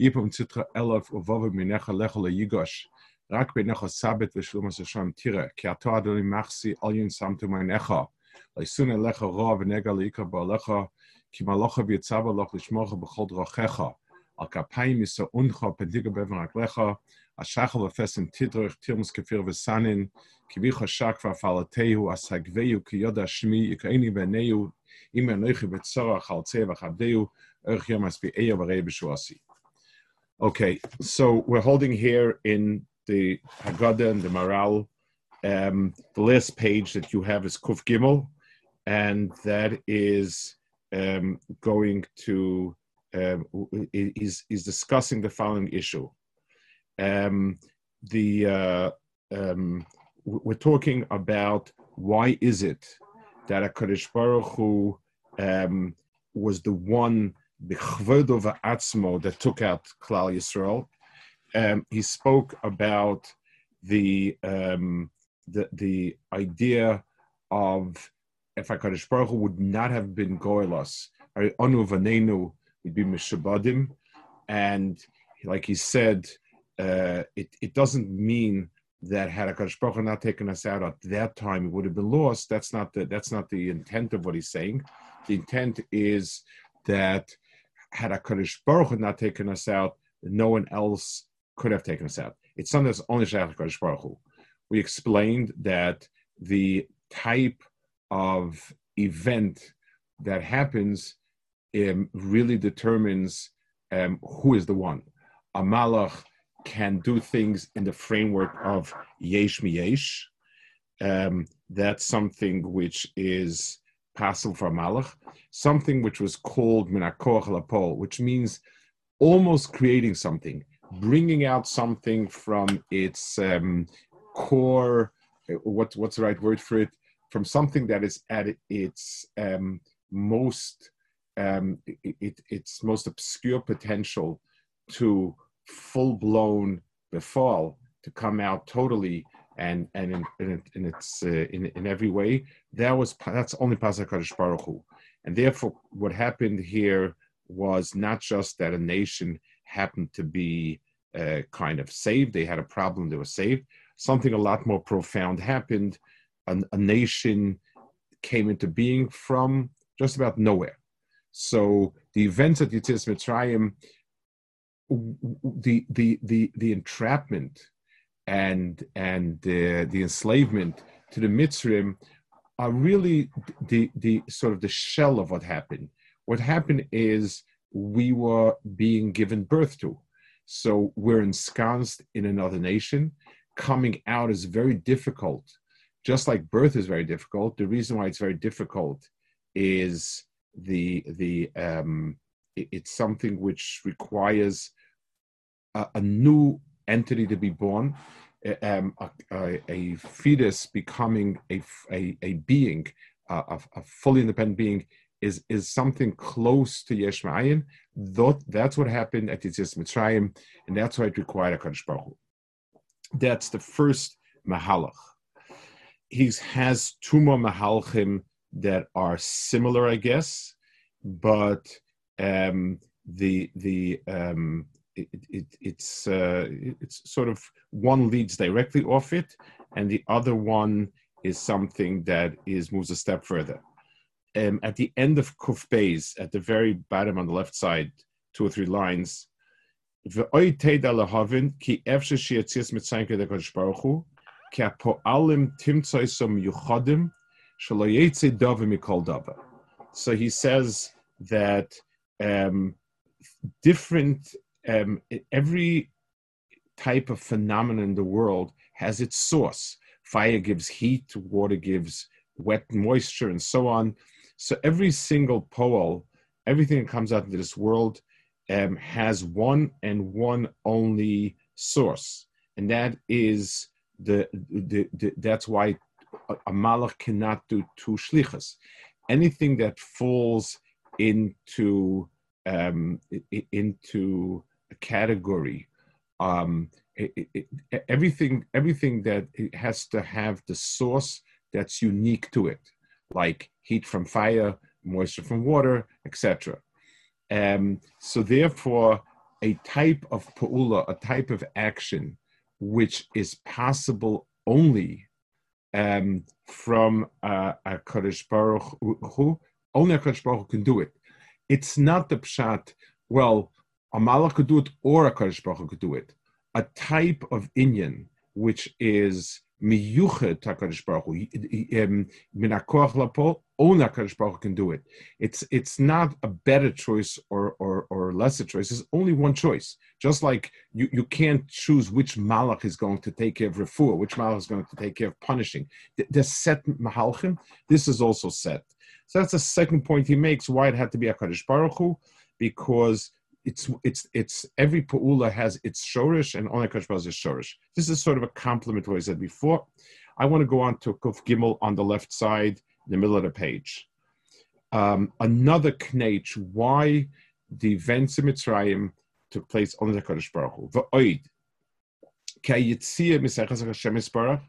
Ipum Zitra Elef Uvovu Minecha Lechel Yigosh. Rak Benecha Sabit Vishlumas Hashem Tira. Kiato Adoni Machsi Alyin Samtu Meinecha. Leisune Lecha Rov Nega Leika Balecha. Kimalocha Vietzava Loch Lishmocha Bechol Drochecha. Al Kapayim Isa Uncha Pendiga Bevan Aklecha. Ashachel Afesim Tidroch Tirmus Kefir Vesanin. Kivicha Shakva Falatehu Asagveyu Kiyoda Shmi Yikaini Veneyu. Imer Neuchi Betzorach Al Tzevach Abdeyu. Erch Yomas Be'eya Varei Okay, so we're holding here in the Haggadah and the Maharal. Um, the last page that you have is Kuf Gimel, and that is um, going to um, is is discussing the following issue. Um, the uh, um, we're talking about why is it that a Kadosh Baruch Hu um, was the one the atzmo that took out Klal Yisrael, um, he spoke about the um, the the idea of if Hakadosh Baruch Hu would not have been goelos, anu vanenu would be mishabadim, and like he said, uh, it it doesn't mean that had Hakadosh Baruch Hu not taken us out at that time, it would have been lost. That's not the that's not the intent of what he's saying. The intent is that had Hakadosh Baruch Hu not taken us out, no one else could have taken us out. It's something that's only Shaykh Kodesh Baruch Hu. We explained that the type of event that happens um, really determines um, who is the one. A malach can do things in the framework of yesh miyesh. Um, that's something which is possible for malach. Something which was called minakoch lapol, which means almost creating something bringing out something from its um, core. What what's the right word for it? From something that is at its um, most um, it, its most obscure potential to full blown befall to come out totally and and in, in, in its uh, in, in every way that was that's only Pasuk Baruch Hu. and therefore what happened here was not just that a nation happened to be uh, kind of saved. They had a problem, they were saved. Something a lot more profound happened. An, a nation came into being from just about nowhere. So the events at Yetzias Mitzrayim, the, the, the, the entrapment and, and uh, the enslavement to the Mitzrayim are really the, the sort of the shell of what happened. What happened is we were being given birth to. So we're ensconced in another nation. Coming out is very difficult. Just like birth is very difficult, the reason why it's very difficult is the the um, it, it's something which requires a, a, new entity to be born, um, a, a, a, fetus becoming a, a, a being, a, a fully independent being is is something close to Yesh Ma'ayin. That's what happened at Yetzias Mitzrayim, and that's why it required a Kadosh Baruch. That's the first Mahalach. He has two more that are similar, I guess, but um, the the um, it, it, it's uh, it's sort of one leads directly off it, and the other one is something that is moves a step further. Um, at the end of Kuf Beis, at the very bottom on the left side, two or three lines, so he says that um, different um, every type of phenomenon in the world has its source. Fire gives heat, water gives wet moisture, and so on. So every single pole, everything that comes out into this world, um, has one and one only source, and that is the, the, the that's why a, malach cannot do two shlichas. Anything that falls into um, into category. Um, it, it, everything everything that has to have the source that's unique to it, like heat from fire, moisture from water, etc. Um, so therefore, a type of pa'ula, a type of action, which is possible only um, from uh, a Kodesh Baruch Hu, only a Kodesh Baruch Hu can do it. It's not the pshat, well, a malach could do it or a Kodesh Baruch Hu could do it. A type of inyan, which is miyuchet HaKadosh Baruch Hu, um, min hakoach lapo, only HaKadosh Baruch Hu can do it. It's, it's not a better choice or, or, or lesser choice. It's only one choice. Just like you, you can't choose which malach is going to take care of refuah, which malach is going to take care of punishing. The set mahalchim. This is also set. So that's the second point he makes, why it had to be a Kadosh Baruch Hu, because it's it's it's every pa'ula has its shorish and only Baruch is shorish. This is sort of a complement to what I said before. I want to go on to Kuf Gimel on the left side, in the middle of the page. Um, another knech, why the events in Mitzrayim took place on the Kadosh Baruch Hu. V'oid, ki yitzia misechas Hashem Yisbarach,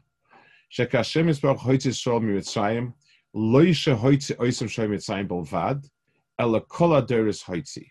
sheka Hashem Yisbarach hoitzis shol mi loisha hoitzi oisam shoy Mitzrayim bolvad, ela kol aderis hoitzi.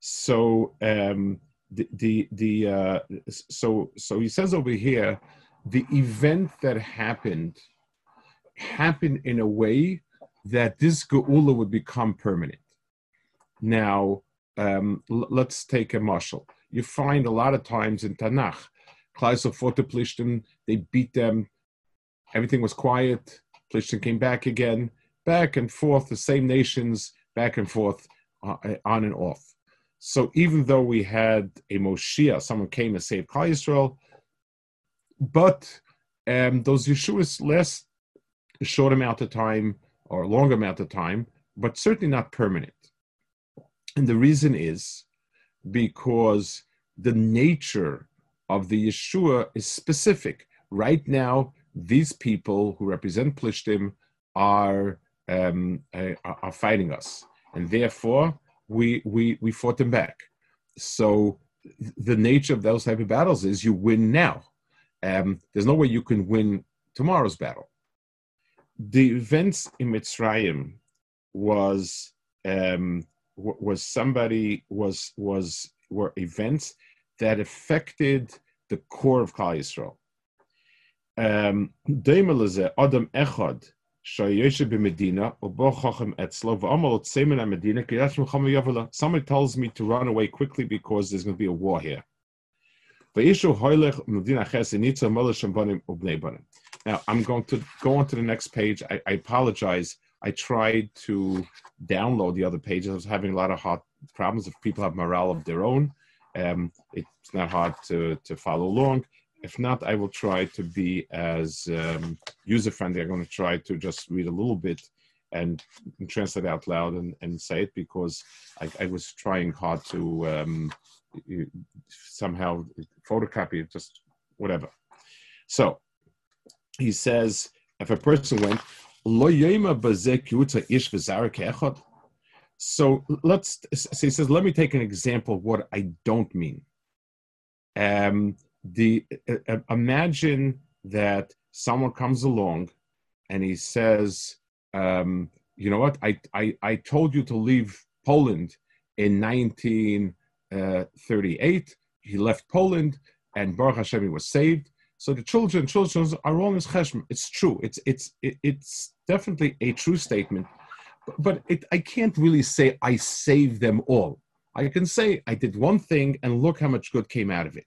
So um, the the, the uh, so so he says over here, the event that happened happened in a way that this geula would become permanent. Now, um, l- let's take a marshal. You find a lot of times in Tanakh, Klaus of Plishtim, they beat them Everything was quiet. Plishtim came back again, back and forth, the same nations, back and forth, uh, on and off. So even though we had a Moshiach, someone came to save Klal Yisrael, but um, those Yeshuas last a short amount of time or a long amount of time, but certainly not permanent. And the reason is because the nature of the Yeshua is specific. Right now, these people who represent Plishtim are um, uh, are fighting us, and therefore we we we fought them back. So the nature of those type of battles is you win now. Um, there's no way you can win tomorrow's battle. The events in Mitzrayim was um, was somebody was was were events that affected the core of Klal Yisrael. Adam Echad Somebody tells me to run away quickly because there's going to be a war here. Now I'm going to go on to the next page. I, I apologize. I tried to download the other pages. I was having a lot of hard problems. If people have morale of their own, um, it's not hard to, to follow along. If not, I will try to be as um, user friendly. I'm going to try to just read a little bit and, and translate out loud and, and, say it because I, I was trying hard to um, somehow photocopy it, just whatever. So he says, if a person went, so let's. So he says, let me take an example of what I don't mean. Um, the uh, uh, imagine that someone comes along and he says, um, you know what? I, I I told you to leave Poland in 1938. Uh, he left Poland, and Baruch Hashem he was saved. So the children, children are all in cheshm. It's true. It's it's it's definitely a true statement, but it, I can't really say I saved them all. I can say I did one thing and look how much good came out of it.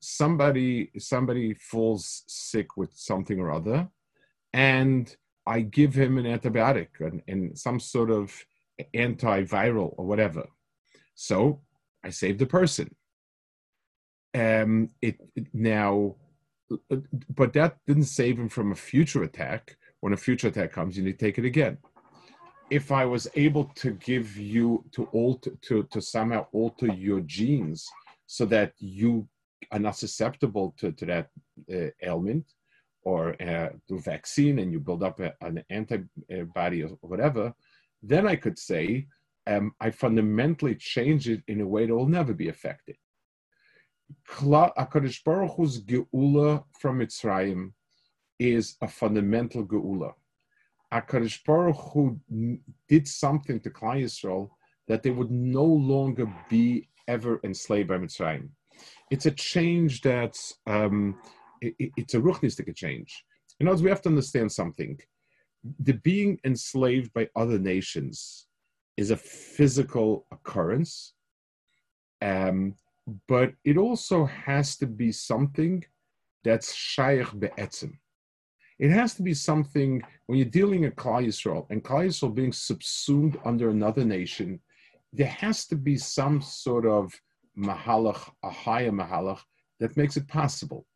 somebody somebody falls sick with something or other, and I give him an antibiotic and, and some sort of antiviral or whatever. So I save the person. Um, it, it now but that didn't save him from a future attack. When a future attack comes, you need to take it again. If I was able to give you to alter to, to somehow alter your genes so that you are not susceptible to, to that uh, ailment or uh, to vaccine and you build up a, an antibody or whatever, then I could say um, I fundamentally change it in a way that will never be affected. HaKadosh Baruch Hu's geula from Mitzrayim is a fundamental geula. HaKadosh Baruch Hu did something to Klal Yisrael that they would no longer be ever enslaved by Mitzrayim. It's a change that's, um, it, it's a ruchnistic change. In other words, we have to understand something. The being enslaved by other nations is a physical occurrence. Um, but it also has to be something that's shaykh be'etzim. It has to be something when you're dealing in Klal Yisrael and Klal Yisrael being subsumed under another nation, there has to be some sort of mahalach, a higher mahalach that makes it possible.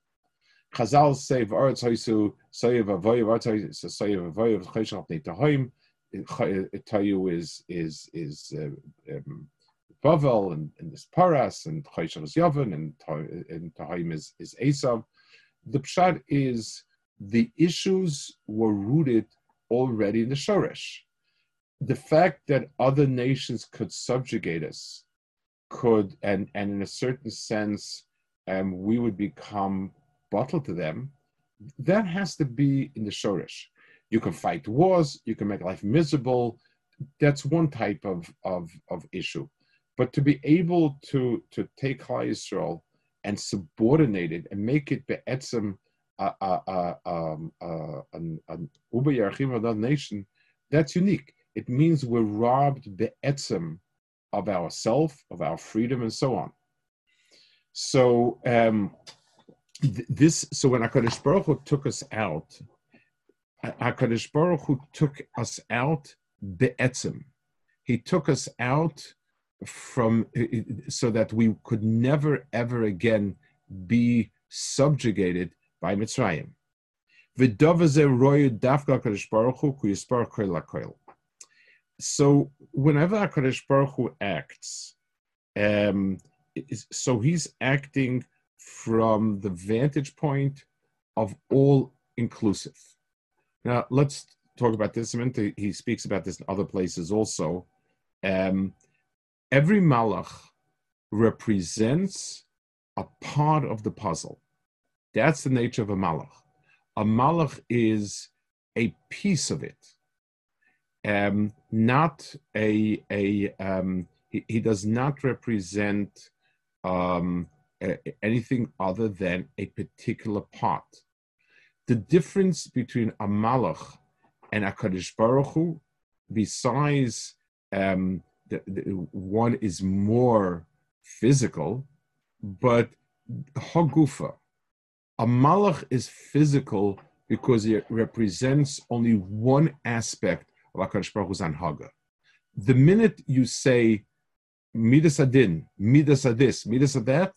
Chazal say v'aretz hoisu sayev avoyev aretz sayev avoyev chayshal pnei tahoim. Tayu is is is uh, um, Bavel and, and this Paras and Chayshal is Yavin and, and Tahim is, is Esav. The Pshat is the issues were rooted already in the Shoresh. The fact that other nations could subjugate us could, and, and in a certain sense, um, we would become bottled to them, that has to be in the Shoresh. You can fight wars, you can make life miserable. That's one type of, of, of issue. But to be able to to take Klal Yisrael and subordinate it and make it be'etzem um, an uber yarchim nation, that's unique. It means we're robbed be'etzem of ourself, of our freedom, and so on. So um, th- this, so when Hakadosh Baruch Hu took us out, Hakadosh Baruch Hu took us out be'etzem. He took us out from so that we could never ever again be subjugated by Mitzrayim. So whenever Hakadosh Baruch Hu acts, um, so he's acting from the vantage point of all inclusive. Now let's talk about this a minute. He speaks about this in other places also. Um, every malach represents a part of the puzzle. That's the nature of a malach. A malach is a piece of it, um, not a a. Um, he, he, does not represent um, a, anything other than a particular part. The difference between a malach and a kaddish baruch Hu, besides um, the, the, one is more physical, but hagufa, a malach is physical because it represents only one aspect of Baruch Hu's anhaga. The minute you say midas adin, midas adis, midas that,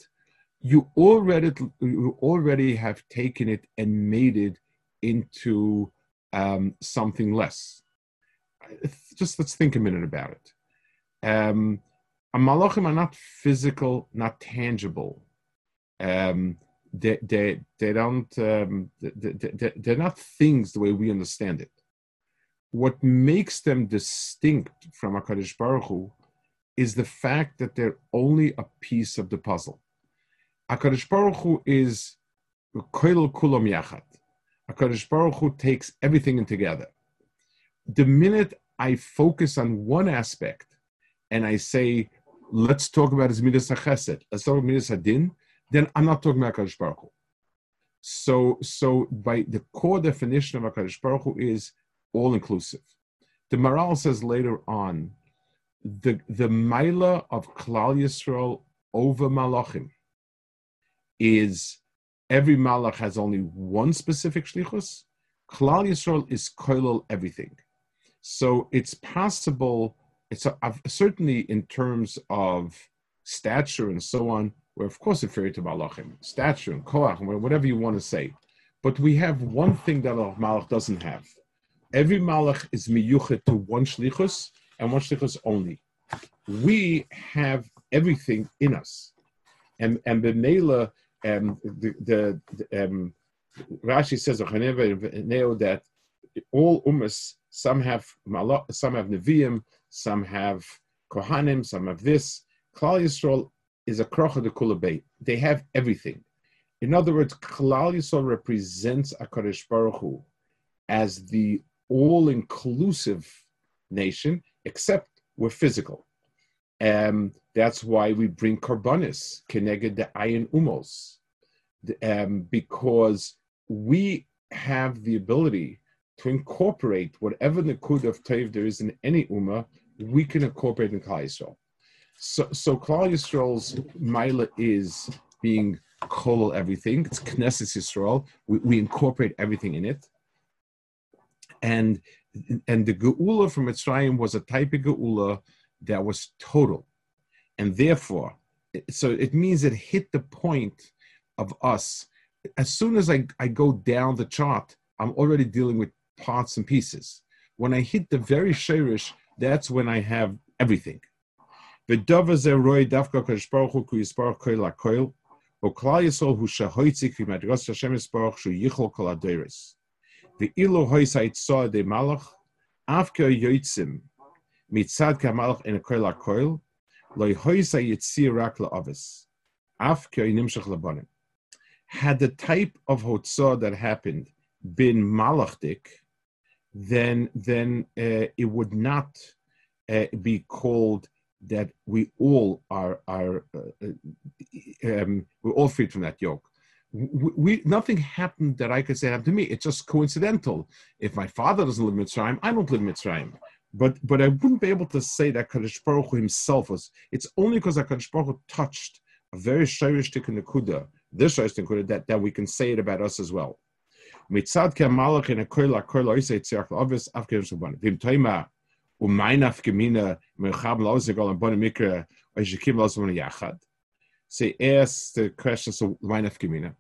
you already you already have taken it and made it into um, something less. Just let's think a minute about it. Um, malachim are not physical, not tangible. Um, they, they, they don't, um, they, they, they're not things the way we understand it. What makes them distinct from HaKadosh Baruch Hu is the fact that they're only a piece of the puzzle. HaKadosh Baruch Hu is koil kulam yachat. HaKadosh Baruch Hu takes everything in together. The minute I focus on one aspect and I say, let's talk about his midas chesed, let's talk about midas hadin, then I'm not talking about HaKadosh Baruch Hu. So, so by the core definition of HaKadosh Baruch Hu is all inclusive. The Maharal says later on, the the Maila of Klal Yisrael over Malachim is every Malach has only one specific shlichus. Klal Yisrael is koilal everything. So it's possible, it's a, certainly in terms of stature and so on, we're of course inferior to Malachim, stature and koach, whatever you want to say. But we have one thing that a Malach doesn't have. Every Malach is miyuchet to one shlichus and one shlichus only. We have everything in us. And and B'meila, um, the, the, the um, Rashi says that all ummas, some have malach, some have neviim, some have kohanim, some have this. Klal Yisrael is a krocha de kulabeit. They have everything. In other words, Klal Yisrael represents Akadosh Baruch Hu as the all-inclusive nation, except we're physical. Um, that's why we bring karbanis, keneged the ayin umos, um, because we have the ability to incorporate whatever the kud of taiv there is in any ummah, we can incorporate in Klal Yisrael. So, so Klal Yisrael's mila is being kol everything. It's Knesset Yisrael. We, we incorporate everything in it and and the geula from Mitzrayim was a type of geula that was total, and therefore, so it means it hit the point of us. As soon as I, I go down the chart, I'm already dealing with parts and pieces. When I hit the very shirish, that's when I have everything. The ilo hoisait saw de malach, afke yoitzim, mitzad kamalach in a koil koil, loy hoisa yitzir rak la avis, afke nimshach labonim. Had the type of hotzah that happened been malachdik, then then uh, it would not uh, be called that we all are are uh, uh um, we're all freed from that yoke we, nothing happened that I could say happened to me. It's just coincidental. If my father doesn't live in Mitzrayim, I don't live in Mitzrayim. But but I wouldn't be able to say that Kadosh Baruch Hu himself was. It's only because Kadosh Baruch Hu touched a very shirish nekuda, this shirish nekuda, that that we can say it about us as well. Mitzad kemalach in a koil koil oisei tzirach lavis afkerim shuban. Vim toima mechab and bonim mikra oishikim yachad. The question so gemina.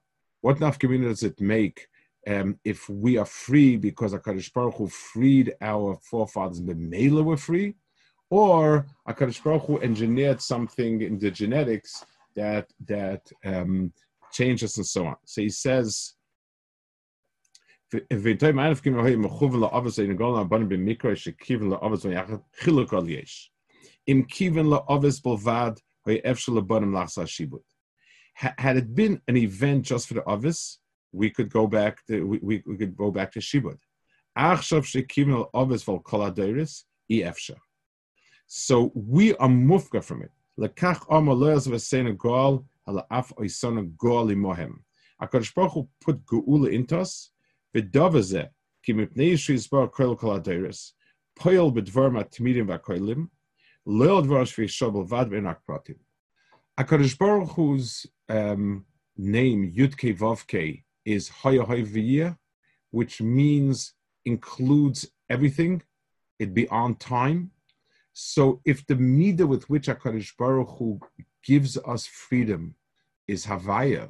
What nafkamina does it make um, if we are free because Hakadosh Baruch Hu freed our forefathers and the Mela were free, or Hakadosh Baruch Hu engineered something in the genetics that that um, changes and so on. So he says. Im had it been an event just for the Avis, we could go back to we, we, we could go back to Shibud. So we are mufka from it. Lekach Amar Loyaz Vesena Goal Halaf Oisona Imohem. Hakadosh Baruch Hu put geula into us. V'davaze ki mipnei yishris bar koil kol aderis. Poil b'dvar matmidim v'koilim. Leil dvar shvi shabal vad v'enak pratim. HaKadosh Baruch Hu's um, name, Yudke Vavke, is Hayahayviyah, which means includes everything, it beyond time. So if the midah with which HaKadosh Baruch Hu gives us freedom is Havaya,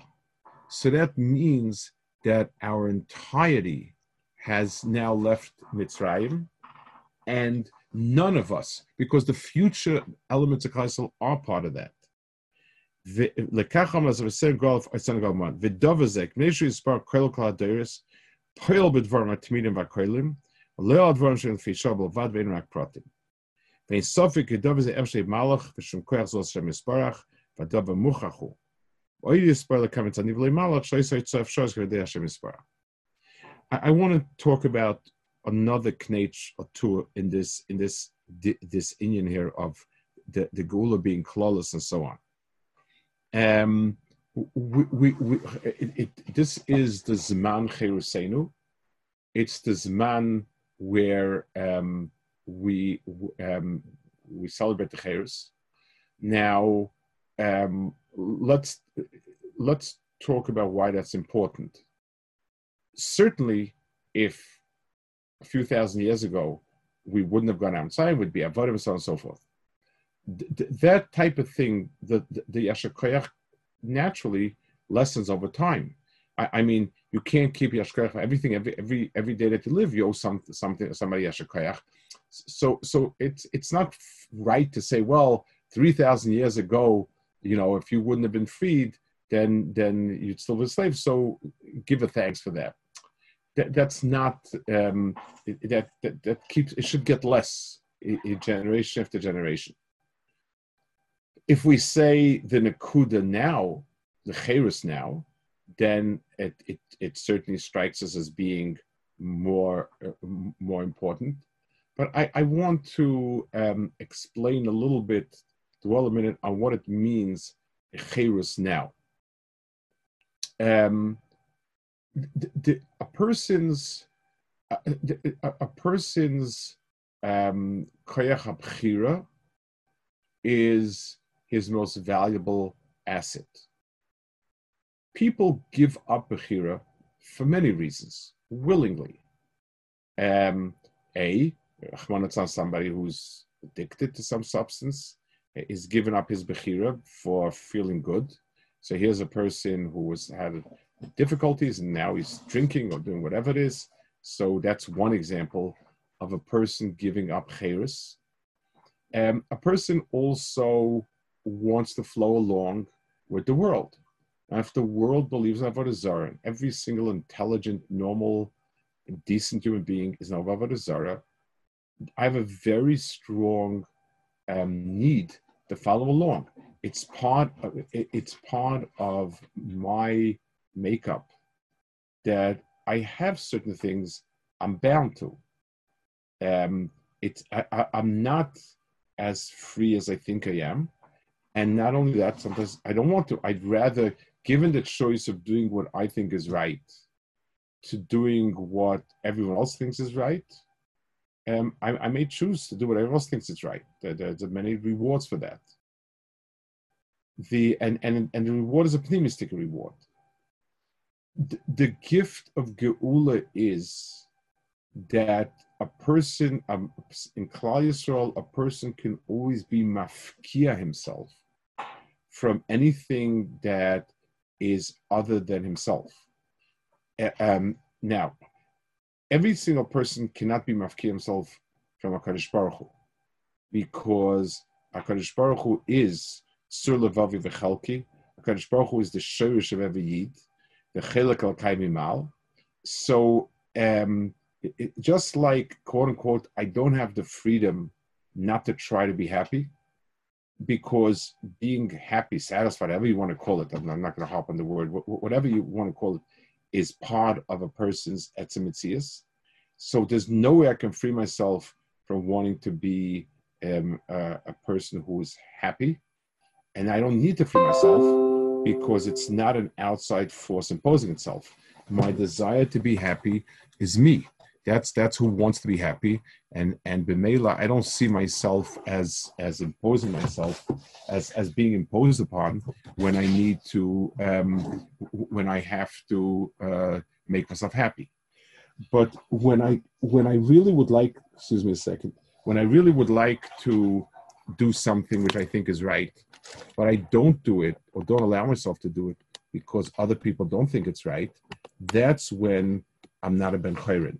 so that means that our entirety has now left Mitzrayim, and none of us, because the future elements of Kaisel are part of that לקחם אז בסר גולף אצלנו גלמן, ודוב הזה, כמי שיספר כל כל הדרס, פועל בדברים התמידים והכלים, לא הדברים של לפי שעה בלבד ואין רק פרטים. ואין סופק כדוב הזה אף מלך ושום כוח זו שם מספרך, והדוב המוכח הוא. אוי יספר לכמה צניב למלך, שלא יסוי צוף שורס כבדי השם מספרך. I want to talk about another knetch or two in this in this this Indian here of the the gula being clawless and so on. Um, we, we, we it, it, this is the Zman Cherusenu. It's the Zman where um, we um, we celebrate the Cherus. Now, um, let's let's talk about why that's important. Certainly, if a few thousand years ago we wouldn't have gone outside, would be avodim and so on and so forth th- that type of thing, the the, the naturally lessens over time. I, I, mean, you can't keep yashar everything every every every day that you live. You owe some, something somebody yashar So so it's it's not right to say, well, three thousand years ago, you know, if you wouldn't have been freed, then then you'd still be a slave. So give a thanks for that. that that's not um, that, that that keeps it should get less generation after generation if we say the Nakuda now, the Cheirus now, then it, it, it certainly strikes us as being more uh, more important. But I, I want to um, explain a little bit, dwell a minute on what it means, Cheirus now. Um, the, the, a person's a, a, a person's um, is his most valuable asset. People give up Bechira for many reasons, willingly. Um, a, on somebody who's addicted to some substance is giving up his Bechira for feeling good. So here's a person who has had difficulties and now he's drinking or doing whatever it is. So that's one example of a person giving up Cheris. Um, a person also wants to flow along with the world. And if the world believes in Avodah Zarah, and every single intelligent, normal, decent human being is an Avodah Zarah, I have a very strong um, need to follow along. It's part of, it's part of my makeup that I have certain things I'm bound to. Um, it's I, I'm not as free as I think I am. And not only that, sometimes I don't want to. I'd rather, given the choice of doing what I think is right, to doing what everyone else thinks is right, um, I, I, may choose to do what everyone else thinks is right. There, there's many rewards for that. The and and and the reward is a pneumistic reward. The, the gift of geula is that a person um, in Klal Yisrael, a person can always be mafkia himself from anything that is other than himself. Um, now, every single person cannot be mafki himself from HaKadosh Baruch Hu, because HaKadosh Baruch Hu is Sur Levavi V'chelki, HaKadosh Baruch Hu is the Shorish of every Yid, the Chelik Al Kaimimal. So, um, it, just like, quote unquote, I don't have the freedom not to try to be happy, because being happy, satisfied, whatever you want to call it, I'm not going to hop on the word, whatever you want to call it, is part of a person's etzimitzias. So there's no way I can free myself from wanting to be um, a, a person who is happy. And I don't need to free myself because it's not an outside force imposing itself. My desire to be happy is me. That's that's who wants to be happy. And and b'meila, I don't see myself as as imposing myself as as being imposed upon when I need to um, when I have to uh, make myself happy. But when I when I really would like, excuse me a second, when I really would like to do something which I think is right, but I don't do it or don't allow myself to do it because other people don't think it's right, that's when I'm not a Ben Chayrin.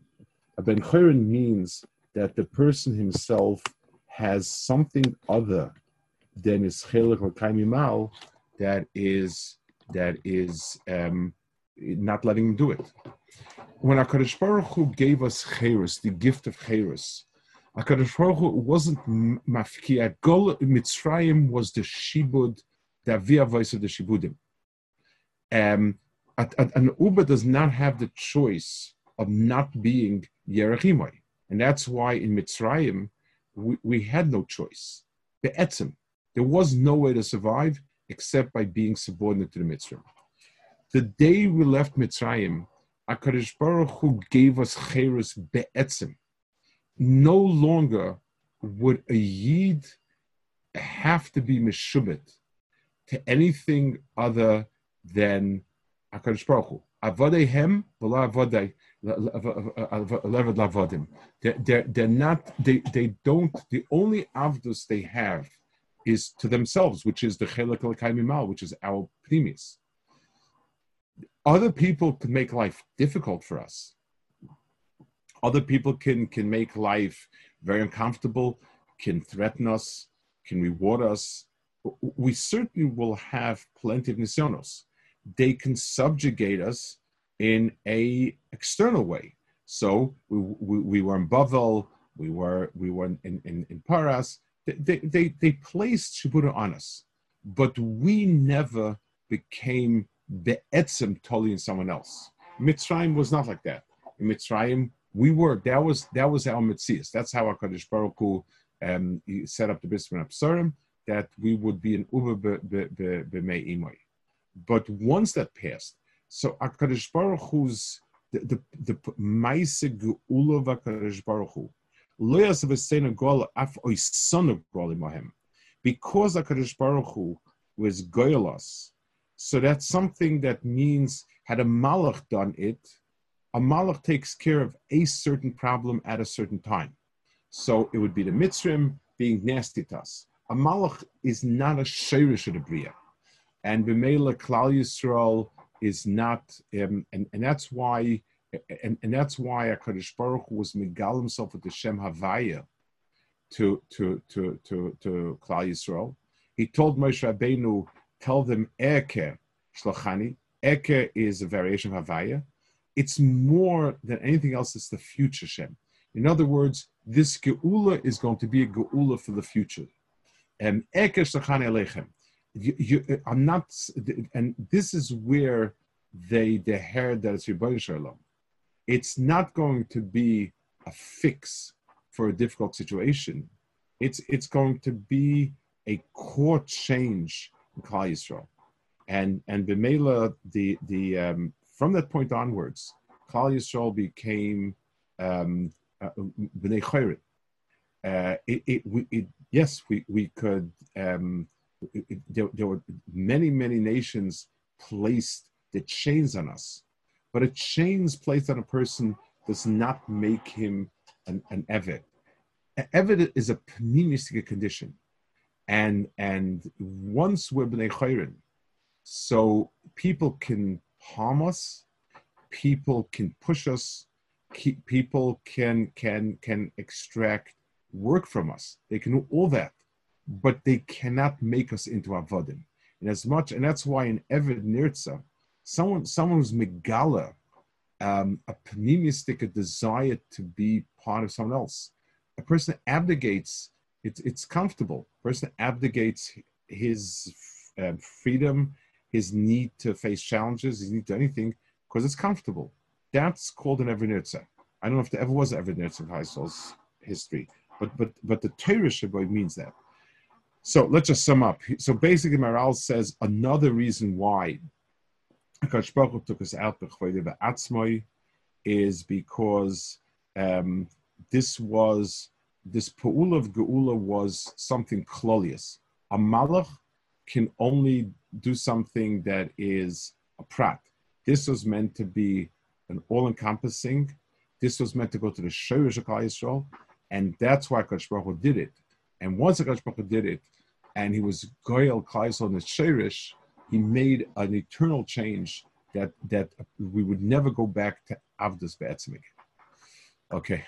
A Ben Chayrin means that the person himself has something other than his chelik or kaimimal that is that is um, not letting him do it. When Hakadosh Baruch Hu gave us cheres, the gift of cheres, Hakadosh Baruch Hu wasn't mafkiat. Gol Mitzrayim was the shibud, the avia voice of the shibudim. Um, an Uber does not have the choice of not being Yerachimai. And that's why in Mitzrayim, we, we had no choice. Be'etzim. There was no way to survive except by being subordinate to the Mitzrayim. The day we left Mitzrayim, HaKadosh Baruch Hu gave us Cheres Be'etzim. No longer would a Yid have to be Meshubit to anything other than HaKadosh Baruch Hu. Avodehem v'la avodei levad lavodim. They're, they're not, they, they don't, the only avdus they have is to themselves, which is the chelik al which is our primis. Other people can make life difficult for us. Other people can, can make life very uncomfortable, can threaten us, can reward us. We certainly will have plenty of nisyonos they can subjugate us in a external way. So we, we, we were in Bavel, we were we were in, in, in Paras. They, they, they placed Shibuda on us, but we never became the etzem totally in someone else. Mitzrayim was not like that. In Mitzrayim, we were, that was that was our Mitzias. That's how HaKadosh Baruch Hu um, set up the Bisman Absurim, that we would be an Uber B'mei Imoy. But once that passed, so Akadosh Baruch Hu's the the Maise Geula of Akadosh Baruch Hu, Loyas of Esena Gol Af of Golim because Akadosh Baruch Hu was Goyalos. So that's something that means had a Malach done it, a Malach takes care of a certain problem at a certain time. So it would be the Mitzrim being nasty to us. A Malach is not a Shirish of the Bria and B'meila Klal Yisrael is not, um, and, and that's why, and, and that's why Hakadosh Baruch was megal himself with the Shem Havaya to to to to to Klal Yisrael. He told Moshe Rabbeinu, tell them Eke Shlachani. Eke is a variation of Havaya. It's more than anything else. It's the future Shem. In other words, this Geula is going to be a Geula for the future. And Eke Shlachani Alechem you, you, I'm not, and this is where they they heard that it's Rebbeinu Shalom. It's not going to be a fix for a difficult situation. It's it's going to be a core change in Klal Yisrael, and and B'meila the the um, from that point onwards, Klal Yisrael became um, uh, b'nei uh, uh, it, it, it, yes, we we could um, there, there, were many, many nations placed the chains on us. But a chains placed on a person does not make him an, an Eved. Eved is a pneumistic condition. And, and once we're B'nai Chayrin, so people can harm us, people can push us, people can, can, can extract work from us. They can do all that but they cannot make us into avodim. And as much, and that's why in Eved Nirtza, someone, someone who's megala, um, a pneumistic, a desire to be part of someone else. A person abdicates, it's, it's comfortable. A person abdicates his uh, freedom, his need to face challenges, his need to anything, because it's comfortable. That's called an Eved I don't know if there ever was an Eved in Heisel's history, but, but, but the Torah Shabbat means that. So let's just sum up. So basically, Maharal says another reason why Akash Baruch took us out the Atzmoi is because um, this was this Pa'ul of Geula was something klolius. A malach can only do something that is a prat. This was meant to be an all-encompassing. This was meant to go to the Shorish Yisrael, And that's why Kodesh Baruch did it. And once Kodesh Baruch did it, and he was Goyal Klaisel the Sherish, he made an eternal change that that we would never go back to Avdus Be'etzim Okay,